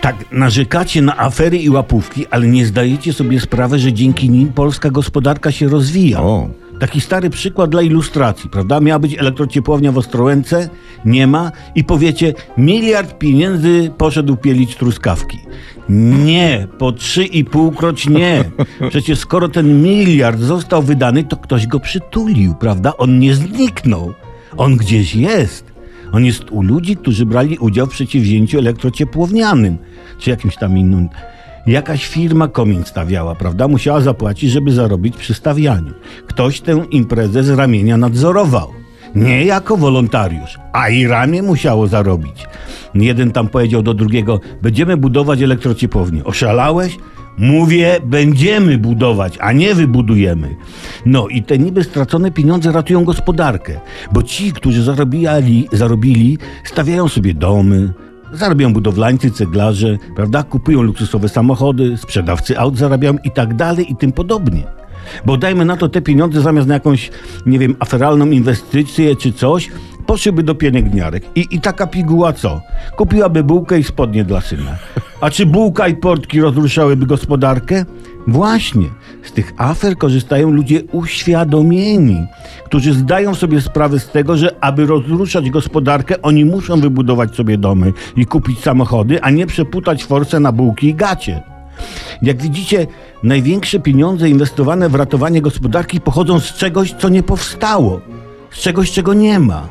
Tak, narzekacie na afery i łapówki, ale nie zdajecie sobie sprawy, że dzięki nim polska gospodarka się rozwija. O. Taki stary przykład dla ilustracji, prawda? Miała być elektrociepłownia w Ostrołęce, nie ma i powiecie, miliard pieniędzy poszedł pielić truskawki. Nie, po trzy i półkroć nie. Przecież skoro ten miliard został wydany, to ktoś go przytulił, prawda? On nie zniknął. On gdzieś jest. On jest u ludzi, którzy brali udział w przedsięwzięciu elektrociepłownianym, czy jakimś tam innym. Jakaś firma komin stawiała, prawda? Musiała zapłacić, żeby zarobić przy stawianiu. Ktoś tę imprezę z ramienia nadzorował. Nie jako wolontariusz, a i ramię musiało zarobić. Jeden tam powiedział do drugiego: Będziemy budować elektrociepłownię. Oszalałeś? Mówię, będziemy budować, a nie wybudujemy. No i te niby stracone pieniądze ratują gospodarkę, bo ci, którzy zarobili, zarobili stawiają sobie domy, zarabiają budowlańcy, ceglarze, prawda? Kupują luksusowe samochody, sprzedawcy aut zarabiają i tak dalej i tym podobnie. Bo dajmy na to te pieniądze zamiast na jakąś, nie wiem, aferalną inwestycję czy coś, poszłyby do pielęgniarek. I, I taka piguła co? Kupiłaby bułkę i spodnie dla syna. A czy bułka i portki rozruszałyby gospodarkę? Właśnie, z tych afer korzystają ludzie uświadomieni, którzy zdają sobie sprawę z tego, że aby rozruszać gospodarkę, oni muszą wybudować sobie domy i kupić samochody, a nie przeputać forsę na bułki i gacie. Jak widzicie, największe pieniądze inwestowane w ratowanie gospodarki pochodzą z czegoś, co nie powstało, z czegoś, czego nie ma.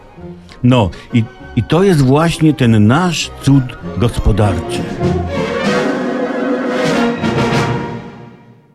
No i, i to jest właśnie ten nasz cud gospodarczy.